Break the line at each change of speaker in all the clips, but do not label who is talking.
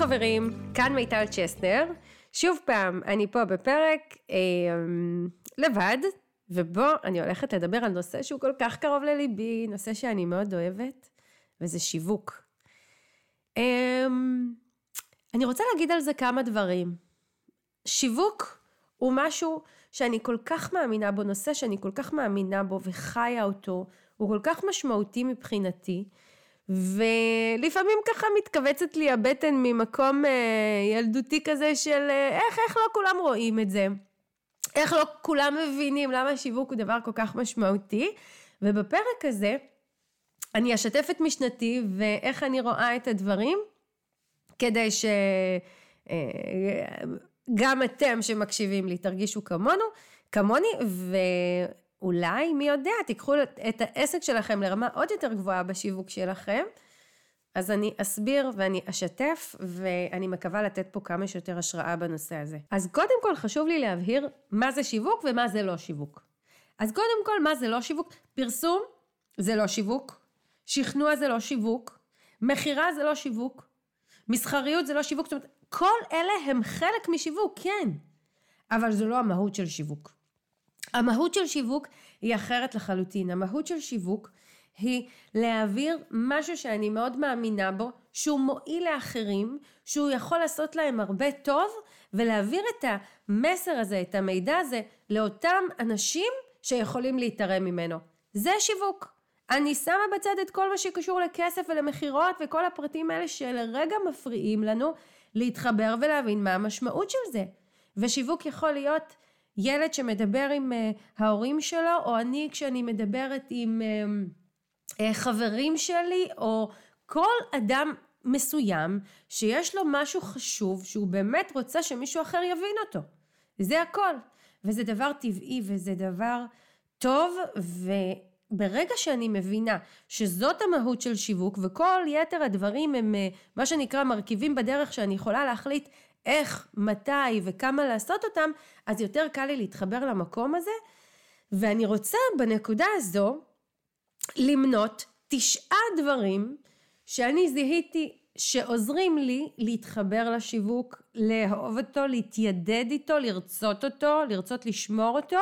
חברים, כאן מיטל צ'סנר. שוב פעם, אני פה בפרק אה, לבד, ובו אני הולכת לדבר על נושא שהוא כל כך קרוב לליבי, נושא שאני מאוד אוהבת, וזה שיווק. אה, אני רוצה להגיד על זה כמה דברים. שיווק הוא משהו שאני כל כך מאמינה בו, נושא שאני כל כך מאמינה בו וחיה אותו, הוא כל כך משמעותי מבחינתי. ולפעמים ככה מתכווצת לי הבטן ממקום אה, ילדותי כזה של אה, איך, איך לא כולם רואים את זה. איך לא כולם מבינים למה שיווק הוא דבר כל כך משמעותי. ובפרק הזה אני אשתף את משנתי ואיך אני רואה את הדברים, כדי שגם אה, אתם שמקשיבים לי תרגישו כמונו, כמוני, ו... אולי, מי יודע, תיקחו את העסק שלכם לרמה עוד יותר גבוהה בשיווק שלכם. אז אני אסביר ואני אשתף, ואני מקווה לתת פה כמה שיותר השראה בנושא הזה. אז קודם כל חשוב לי להבהיר מה זה שיווק ומה זה לא שיווק. אז קודם כל, מה זה לא שיווק? פרסום זה לא שיווק, שכנוע זה לא שיווק, מכירה זה לא שיווק, מסחריות זה לא שיווק, זאת אומרת, כל אלה הם חלק משיווק, כן, אבל זו לא המהות של שיווק. המהות של שיווק היא אחרת לחלוטין. המהות של שיווק היא להעביר משהו שאני מאוד מאמינה בו, שהוא מועיל לאחרים, שהוא יכול לעשות להם הרבה טוב, ולהעביר את המסר הזה, את המידע הזה, לאותם אנשים שיכולים להתערם ממנו. זה שיווק. אני שמה בצד את כל מה שקשור לכסף ולמכירות וכל הפרטים האלה שלרגע מפריעים לנו להתחבר ולהבין מה המשמעות של זה. ושיווק יכול להיות ילד שמדבר עם uh, ההורים שלו, או אני כשאני מדברת עם uh, uh, חברים שלי, או כל אדם מסוים שיש לו משהו חשוב שהוא באמת רוצה שמישהו אחר יבין אותו. זה הכל. וזה דבר טבעי וזה דבר טוב וברגע שאני מבינה שזאת המהות של שיווק וכל יתר הדברים הם מה שנקרא מרכיבים בדרך שאני יכולה להחליט איך, מתי וכמה לעשות אותם, אז יותר קל לי להתחבר למקום הזה. ואני רוצה בנקודה הזו למנות תשעה דברים שאני זיהיתי שעוזרים לי להתחבר לשיווק, לאהוב אותו, להתיידד איתו, לרצות אותו, לרצות לשמור אותו,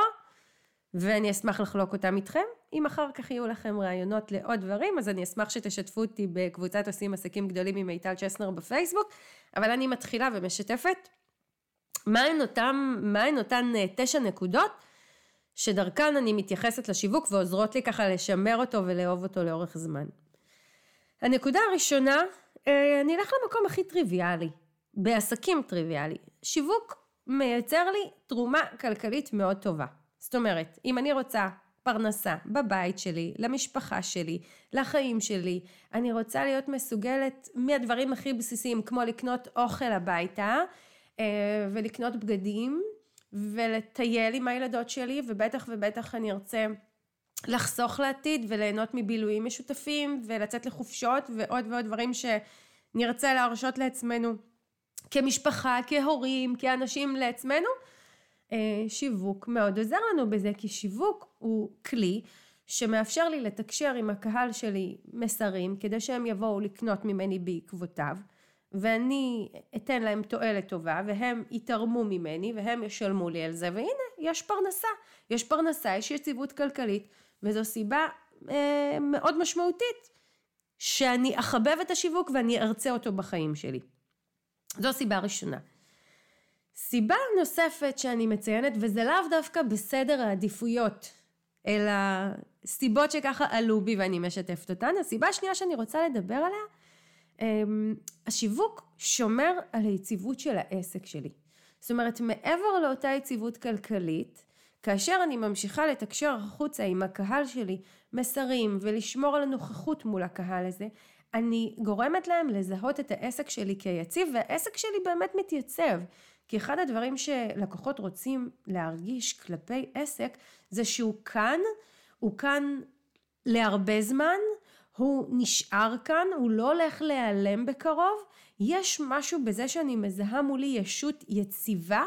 ואני אשמח לחלוק אותם איתכם. אם אחר כך יהיו לכם רעיונות לעוד דברים, אז אני אשמח שתשתפו אותי בקבוצת עושים עסקים גדולים עם מיטל צ'סנר בפייסבוק, אבל אני מתחילה ומשתפת. מהן אותן, מהן אותן אה, תשע נקודות שדרכן אני מתייחסת לשיווק ועוזרות לי ככה לשמר אותו ולאהוב אותו לאורך זמן. הנקודה הראשונה, אה, אני אלך למקום הכי טריוויאלי, בעסקים טריוויאלי. שיווק מייצר לי תרומה כלכלית מאוד טובה. זאת אומרת, אם אני רוצה פרנסה בבית שלי, למשפחה שלי, לחיים שלי. אני רוצה להיות מסוגלת מהדברים הכי בסיסיים, כמו לקנות אוכל הביתה, אה, ולקנות בגדים, ולטייל עם הילדות שלי, ובטח ובטח אני ארצה לחסוך לעתיד וליהנות מבילויים משותפים, ולצאת לחופשות, ועוד ועוד דברים שנרצה להרשות לעצמנו כמשפחה, כהורים, כאנשים לעצמנו. אה, שיווק מאוד עוזר לנו בזה, כי שיווק הוא כלי שמאפשר לי לתקשר עם הקהל שלי מסרים, כדי שהם יבואו לקנות ממני בעקבותיו, ואני אתן להם תועלת טובה, והם יתרמו ממני, והם ישלמו לי על זה, והנה, יש פרנסה. יש פרנסה, יש יציבות כלכלית, וזו סיבה אה, מאוד משמעותית, שאני אחבב את השיווק ואני ארצה אותו בחיים שלי. זו סיבה ראשונה. סיבה נוספת שאני מציינת, וזה לאו דווקא בסדר העדיפויות, אלא סיבות שככה עלו בי ואני משתפת אותן. הסיבה השנייה שאני רוצה לדבר עליה, אמ, השיווק שומר על היציבות של העסק שלי. זאת אומרת, מעבר לאותה יציבות כלכלית, כאשר אני ממשיכה לתקשר החוצה עם הקהל שלי מסרים ולשמור על הנוכחות מול הקהל הזה, אני גורמת להם לזהות את העסק שלי כיציב והעסק שלי באמת מתייצב. כי אחד הדברים שלקוחות רוצים להרגיש כלפי עסק זה שהוא כאן, הוא כאן להרבה זמן, הוא נשאר כאן, הוא לא הולך להיעלם בקרוב, יש משהו בזה שאני מזהה מולי ישות יציבה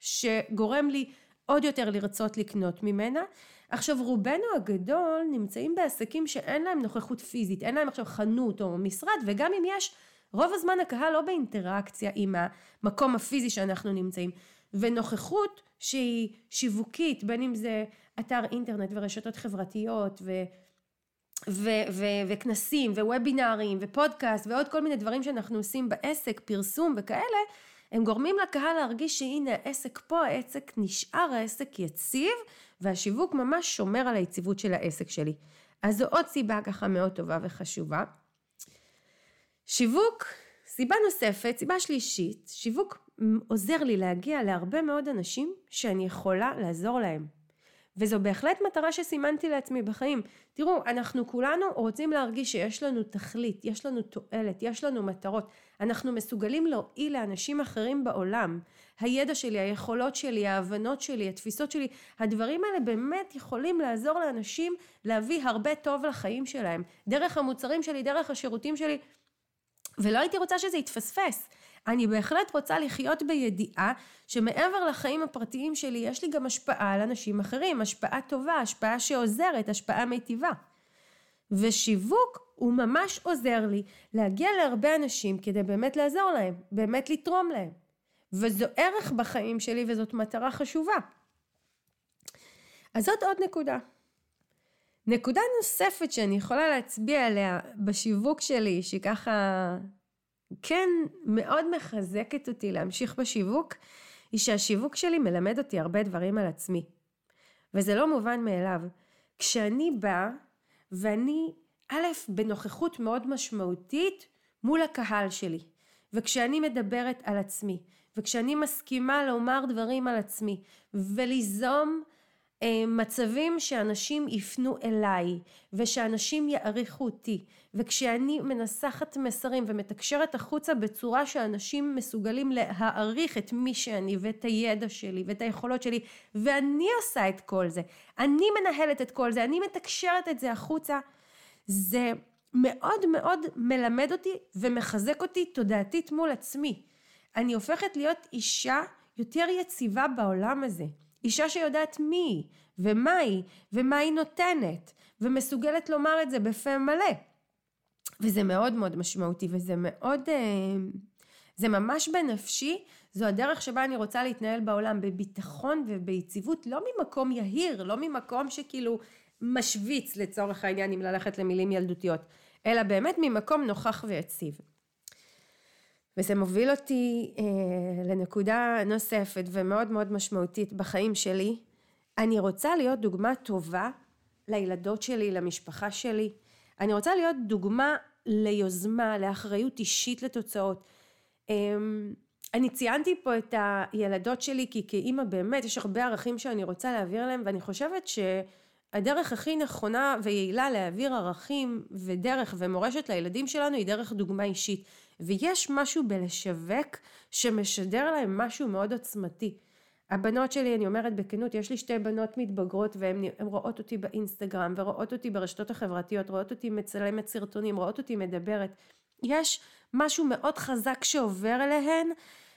שגורם לי עוד יותר לרצות לקנות ממנה. עכשיו רובנו הגדול נמצאים בעסקים שאין להם נוכחות פיזית, אין להם עכשיו חנות או משרד וגם אם יש רוב הזמן הקהל לא באינטראקציה עם המקום הפיזי שאנחנו נמצאים. ונוכחות שהיא שיווקית, בין אם זה אתר אינטרנט ורשתות חברתיות ו... ו- ו- וכנסים ווובינארים ופודקאסט ועוד כל מיני דברים שאנחנו עושים בעסק, פרסום וכאלה, הם גורמים לקהל להרגיש שהנה העסק פה, העסק נשאר, העסק יציב, והשיווק ממש שומר על היציבות של העסק שלי. אז זו עוד סיבה ככה מאוד טובה וחשובה. שיווק, סיבה נוספת, סיבה שלישית, שיווק עוזר לי להגיע להרבה מאוד אנשים שאני יכולה לעזור להם. וזו בהחלט מטרה שסימנתי לעצמי בחיים. תראו, אנחנו כולנו רוצים להרגיש שיש לנו תכלית, יש לנו תועלת, יש לנו מטרות. אנחנו מסוגלים להועיל לאנשים אחרים בעולם. הידע שלי, היכולות שלי, ההבנות שלי, התפיסות שלי, הדברים האלה באמת יכולים לעזור לאנשים להביא הרבה טוב לחיים שלהם. דרך המוצרים שלי, דרך השירותים שלי. ולא הייתי רוצה שזה יתפספס. אני בהחלט רוצה לחיות בידיעה שמעבר לחיים הפרטיים שלי יש לי גם השפעה על אנשים אחרים, השפעה טובה, השפעה שעוזרת, השפעה מיטיבה. ושיווק הוא ממש עוזר לי להגיע להרבה אנשים כדי באמת לעזור להם, באמת לתרום להם. וזו ערך בחיים שלי וזאת מטרה חשובה. אז זאת עוד נקודה. נקודה נוספת שאני יכולה להצביע עליה בשיווק שלי, שככה כן מאוד מחזקת אותי להמשיך בשיווק, היא שהשיווק שלי מלמד אותי הרבה דברים על עצמי. וזה לא מובן מאליו. כשאני באה ואני, א', בנוכחות מאוד משמעותית מול הקהל שלי, וכשאני מדברת על עצמי, וכשאני מסכימה לומר דברים על עצמי, וליזום מצבים שאנשים יפנו אליי ושאנשים יעריכו אותי וכשאני מנסחת מסרים ומתקשרת החוצה בצורה שאנשים מסוגלים להעריך את מי שאני ואת הידע שלי ואת היכולות שלי ואני עושה את כל זה, אני מנהלת את כל זה, אני מתקשרת את זה החוצה, זה מאוד מאוד מלמד אותי ומחזק אותי תודעתית מול עצמי. אני הופכת להיות אישה יותר יציבה בעולם הזה. אישה שיודעת מי היא, ומה היא, ומה היא נותנת, ומסוגלת לומר את זה בפה מלא. וזה מאוד מאוד משמעותי, וזה מאוד... אה, זה ממש בנפשי, זו הדרך שבה אני רוצה להתנהל בעולם, בביטחון וביציבות, לא ממקום יהיר, לא ממקום שכאילו משוויץ לצורך העניין, אם ללכת למילים ילדותיות, אלא באמת ממקום נוכח ויציב. וזה מוביל אותי אה, לנקודה נוספת ומאוד מאוד משמעותית בחיים שלי. אני רוצה להיות דוגמה טובה לילדות שלי, למשפחה שלי. אני רוצה להיות דוגמה ליוזמה, לאחריות אישית לתוצאות. אה, אני ציינתי פה את הילדות שלי כי כאימא באמת יש הרבה ערכים שאני רוצה להעביר להם ואני חושבת שהדרך הכי נכונה ויעילה להעביר ערכים ודרך ומורשת לילדים שלנו היא דרך דוגמה אישית. ויש משהו בלשווק שמשדר להם משהו מאוד עוצמתי. הבנות שלי, אני אומרת בכנות, יש לי שתי בנות מתבגרות והן רואות אותי באינסטגרם ורואות אותי ברשתות החברתיות, רואות אותי מצלמת סרטונים, רואות אותי מדברת. יש משהו מאוד חזק שעובר אליהן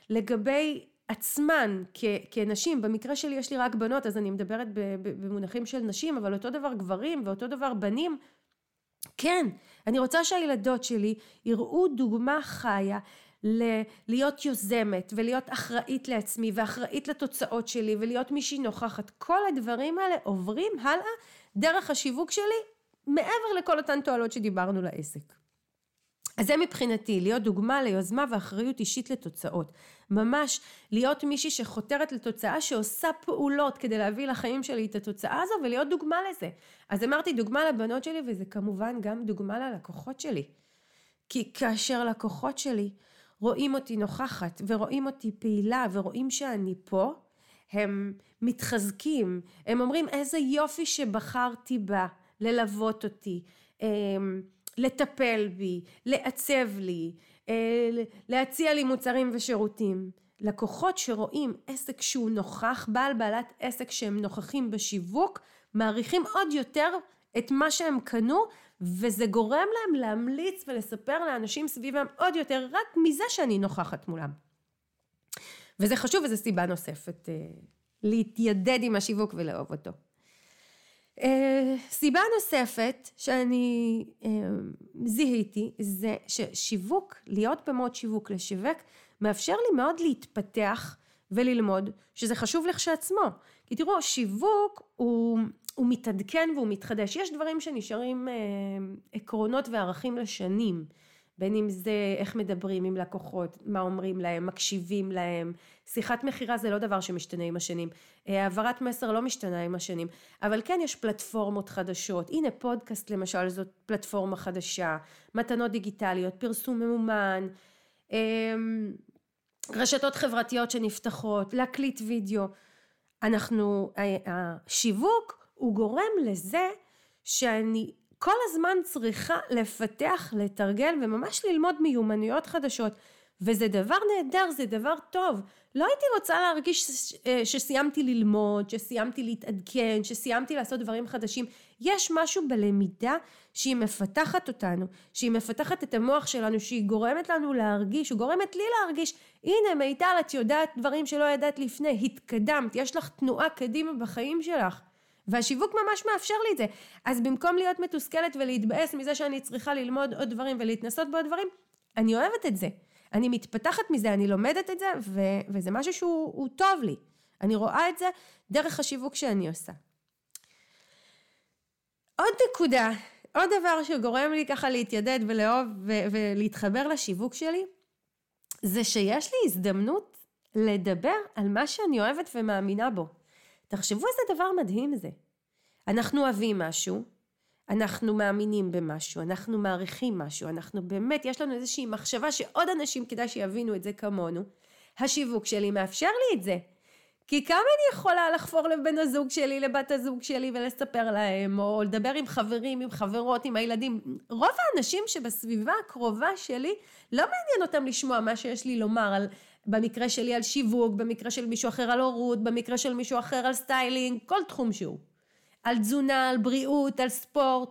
לגבי עצמן כ- כנשים, במקרה שלי יש לי רק בנות אז אני מדברת במונחים של נשים, אבל אותו דבר גברים ואותו דבר בנים, כן, אני רוצה שהילדות שלי יראו דוגמה חיה ל- להיות יוזמת ולהיות אחראית לעצמי ואחראית לתוצאות שלי ולהיות מישהי נוכחת. כל הדברים האלה עוברים הלאה דרך השיווק שלי מעבר לכל אותן תועלות שדיברנו לעסק. אז זה מבחינתי, להיות דוגמה ליוזמה ואחריות אישית לתוצאות. ממש להיות מישהי שחותרת לתוצאה, שעושה פעולות כדי להביא לחיים שלי את התוצאה הזו ולהיות דוגמה לזה. אז אמרתי דוגמה לבנות שלי וזה כמובן גם דוגמה ללקוחות שלי. כי כאשר לקוחות שלי רואים אותי נוכחת ורואים אותי פעילה ורואים שאני פה, הם מתחזקים, הם אומרים איזה יופי שבחרתי בה ללוות אותי. לטפל בי, לעצב לי, אה, להציע לי מוצרים ושירותים. לקוחות שרואים עסק שהוא נוכח, בעל בעלת עסק שהם נוכחים בשיווק, מעריכים עוד יותר את מה שהם קנו, וזה גורם להם להמליץ ולספר לאנשים סביבם עוד יותר, רק מזה שאני נוכחת מולם. וזה חשוב וזו סיבה נוספת אה, להתיידד עם השיווק ולאהוב אותו. אה, סיבה נוספת שאני uh, זיהיתי זה ששיווק, להיות במוד שיווק לשיווק, מאפשר לי מאוד להתפתח וללמוד, שזה חשוב לכשעצמו. כי תראו, שיווק הוא, הוא מתעדכן והוא מתחדש. יש דברים שנשארים uh, עקרונות וערכים לשנים. בין אם זה איך מדברים עם לקוחות, מה אומרים להם, מקשיבים להם. שיחת מכירה זה לא דבר שמשתנה עם השנים. אה, העברת מסר לא משתנה עם השנים. אבל כן יש פלטפורמות חדשות. הנה פודקאסט למשל זאת פלטפורמה חדשה. מתנות דיגיטליות, פרסום ממומן. אמ, רשתות חברתיות שנפתחות, להקליט וידאו. אנחנו, השיווק הוא גורם לזה שאני כל הזמן צריכה לפתח, לתרגל וממש ללמוד מיומנויות חדשות. וזה דבר נהדר, זה דבר טוב. לא הייתי רוצה להרגיש אה, שסיימתי ללמוד, שסיימתי להתעדכן, שסיימתי לעשות דברים חדשים. יש משהו בלמידה שהיא מפתחת אותנו, שהיא מפתחת את המוח שלנו, שהיא גורמת לנו להרגיש, או גורמת לי להרגיש, הנה מיטל את יודעת דברים שלא ידעת לפני, התקדמת, יש לך תנועה קדימה בחיים שלך. והשיווק ממש מאפשר לי את זה. אז במקום להיות מתוסכלת ולהתבאס מזה שאני צריכה ללמוד עוד דברים ולהתנסות בעוד דברים, אני אוהבת את זה. אני מתפתחת מזה, אני לומדת את זה, ו- וזה משהו שהוא טוב לי. אני רואה את זה דרך השיווק שאני עושה. עוד נקודה, עוד דבר שגורם לי ככה להתיידד ולאהוב ו- ולהתחבר לשיווק שלי, זה שיש לי הזדמנות לדבר על מה שאני אוהבת ומאמינה בו. תחשבו איזה דבר מדהים זה. אנחנו אוהבים משהו, אנחנו מאמינים במשהו, אנחנו מעריכים משהו, אנחנו באמת, יש לנו איזושהי מחשבה שעוד אנשים כדאי שיבינו את זה כמונו. השיווק שלי מאפשר לי את זה. כי כמה אני יכולה לחפור לבן הזוג שלי, לבת הזוג שלי ולספר להם, או לדבר עם חברים, עם חברות, עם הילדים. רוב האנשים שבסביבה הקרובה שלי, לא מעניין אותם לשמוע מה שיש לי לומר על, במקרה שלי על שיווק, במקרה של מישהו אחר על הורות, במקרה של מישהו אחר על סטיילינג, כל תחום שהוא. על תזונה, על בריאות, על ספורט.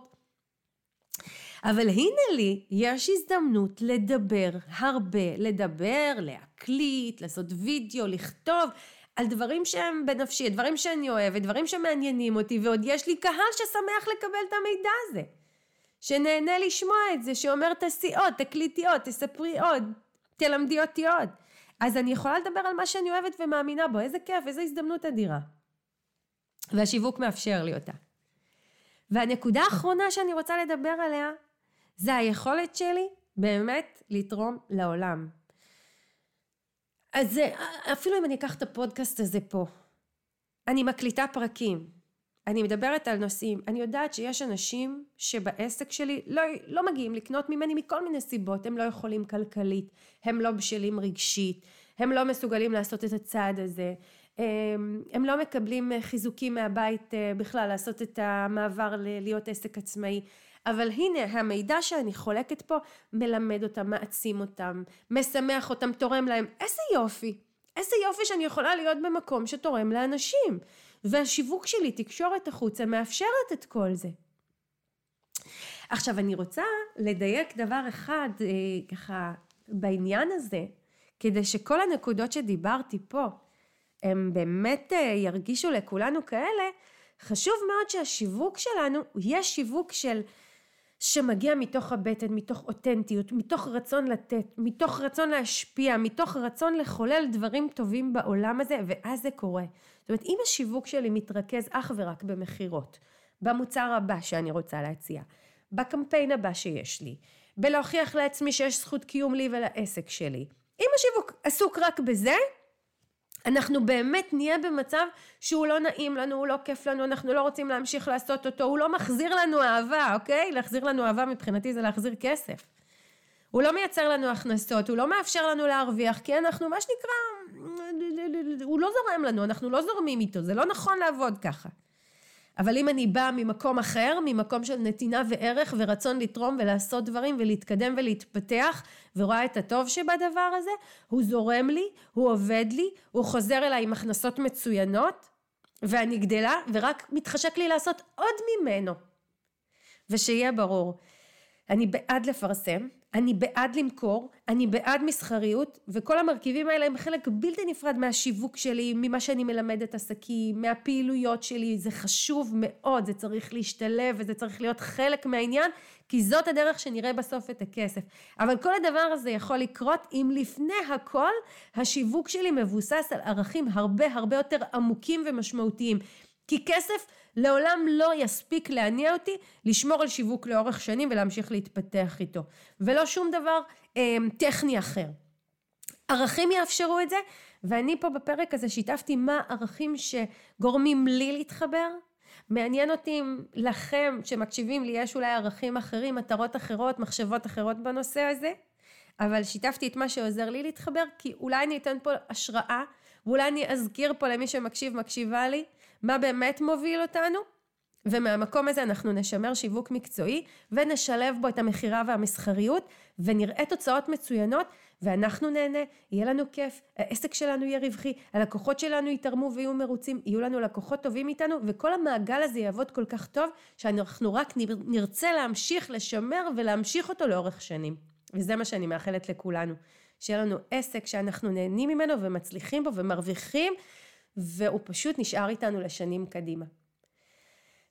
אבל הנה לי, יש הזדמנות לדבר הרבה, לדבר, להקליט, לעשות וידאו, לכתוב על דברים שהם בנפשי, דברים שאני אוהבת, דברים שמעניינים אותי, ועוד יש לי קהל ששמח לקבל את המידע הזה. שנהנה לשמוע את זה, שאומר תעשי עוד, תקליטי עוד, תספרי עוד, תלמדי אותי עוד. אז אני יכולה לדבר על מה שאני אוהבת ומאמינה בו, איזה כיף, איזה הזדמנות אדירה. והשיווק מאפשר לי אותה. והנקודה האחרונה שאני רוצה לדבר עליה, זה היכולת שלי באמת לתרום לעולם. אז אפילו אם אני אקח את הפודקאסט הזה פה, אני מקליטה פרקים, אני מדברת על נושאים, אני יודעת שיש אנשים שבעסק שלי לא, לא מגיעים לקנות ממני מכל מיני סיבות, הם לא יכולים כלכלית, הם לא בשלים רגשית, הם לא מסוגלים לעשות את הצעד הזה, הם, הם לא מקבלים חיזוקים מהבית אה, בכלל לעשות את המעבר להיות עסק עצמאי. אבל הנה המידע שאני חולקת פה מלמד אותם, מעצים אותם, משמח אותם, תורם להם. איזה יופי. איזה יופי שאני יכולה להיות במקום שתורם לאנשים. והשיווק שלי, תקשורת החוצה, מאפשרת את כל זה. עכשיו אני רוצה לדייק דבר אחד אה, ככה בעניין הזה, כדי שכל הנקודות שדיברתי פה הם באמת אה, ירגישו לכולנו כאלה, חשוב מאוד שהשיווק שלנו יהיה שיווק של שמגיע מתוך הבטן, מתוך אותנטיות, מתוך רצון לתת, מתוך רצון להשפיע, מתוך רצון לחולל דברים טובים בעולם הזה, ואז זה קורה. זאת אומרת, אם השיווק שלי מתרכז אך ורק במכירות, במוצר הבא שאני רוצה להציע, בקמפיין הבא שיש לי, בלהוכיח לעצמי שיש זכות קיום לי ולעסק שלי, אם השיווק עסוק רק בזה, אנחנו באמת נהיה במצב שהוא לא נעים לנו, הוא לא כיף לנו, אנחנו לא רוצים להמשיך לעשות אותו, הוא לא מחזיר לנו אהבה, אוקיי? להחזיר לנו אהבה מבחינתי זה להחזיר כסף. הוא לא מייצר לנו הכנסות, הוא לא מאפשר לנו להרוויח, כי אנחנו מה שנקרא, הוא לא זורם לנו, אנחנו לא זורמים איתו, זה לא נכון לעבוד ככה. אבל אם אני באה ממקום אחר, ממקום של נתינה וערך ורצון לתרום ולעשות דברים ולהתקדם ולהתפתח ורואה את הטוב שבדבר הזה, הוא זורם לי, הוא עובד לי, הוא חוזר אליי עם הכנסות מצוינות ואני גדלה ורק מתחשק לי לעשות עוד ממנו. ושיהיה ברור, אני בעד לפרסם, אני בעד למכור, אני בעד מסחריות, וכל המרכיבים האלה הם חלק בלתי נפרד מהשיווק שלי, ממה שאני מלמדת עסקים, מהפעילויות שלי, זה חשוב מאוד, זה צריך להשתלב וזה צריך להיות חלק מהעניין, כי זאת הדרך שנראה בסוף את הכסף. אבל כל הדבר הזה יכול לקרות אם לפני הכל השיווק שלי מבוסס על ערכים הרבה הרבה יותר עמוקים ומשמעותיים. כי כסף לעולם לא יספיק להניע אותי לשמור על שיווק לאורך שנים ולהמשיך להתפתח איתו. ולא שום דבר אה, טכני אחר. ערכים יאפשרו את זה, ואני פה בפרק הזה שיתפתי מה ערכים שגורמים לי להתחבר. מעניין אותי אם לכם שמקשיבים לי יש אולי ערכים אחרים, מטרות אחרות, מחשבות אחרות בנושא הזה, אבל שיתפתי את מה שעוזר לי להתחבר, כי אולי אני אתן פה השראה, ואולי אני אזכיר פה למי שמקשיב, מקשיבה לי, מה באמת מוביל אותנו, ומהמקום הזה אנחנו נשמר שיווק מקצועי ונשלב בו את המכירה והמסחריות ונראה תוצאות מצוינות ואנחנו נהנה, יהיה לנו כיף, העסק שלנו יהיה רווחי, הלקוחות שלנו יתרמו ויהיו מרוצים, יהיו לנו לקוחות טובים איתנו וכל המעגל הזה יעבוד כל כך טוב שאנחנו רק נרצה להמשיך לשמר ולהמשיך אותו לאורך שנים. וזה מה שאני מאחלת לכולנו, שיהיה לנו עסק שאנחנו נהנים ממנו ומצליחים בו ומרוויחים והוא פשוט נשאר איתנו לשנים קדימה.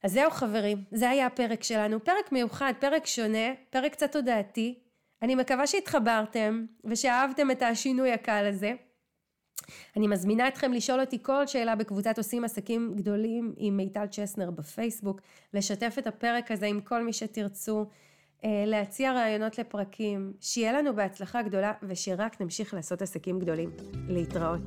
אז זהו חברים, זה היה הפרק שלנו, פרק מיוחד, פרק שונה, פרק קצת תודעתי. אני מקווה שהתחברתם ושאהבתם את השינוי הקל הזה. אני מזמינה אתכם לשאול אותי כל שאלה בקבוצת עושים עסקים גדולים עם מיטל צ'סנר בפייסבוק, לשתף את הפרק הזה עם כל מי שתרצו, אה, להציע רעיונות לפרקים, שיהיה לנו בהצלחה גדולה ושרק נמשיך לעשות עסקים גדולים. להתראות.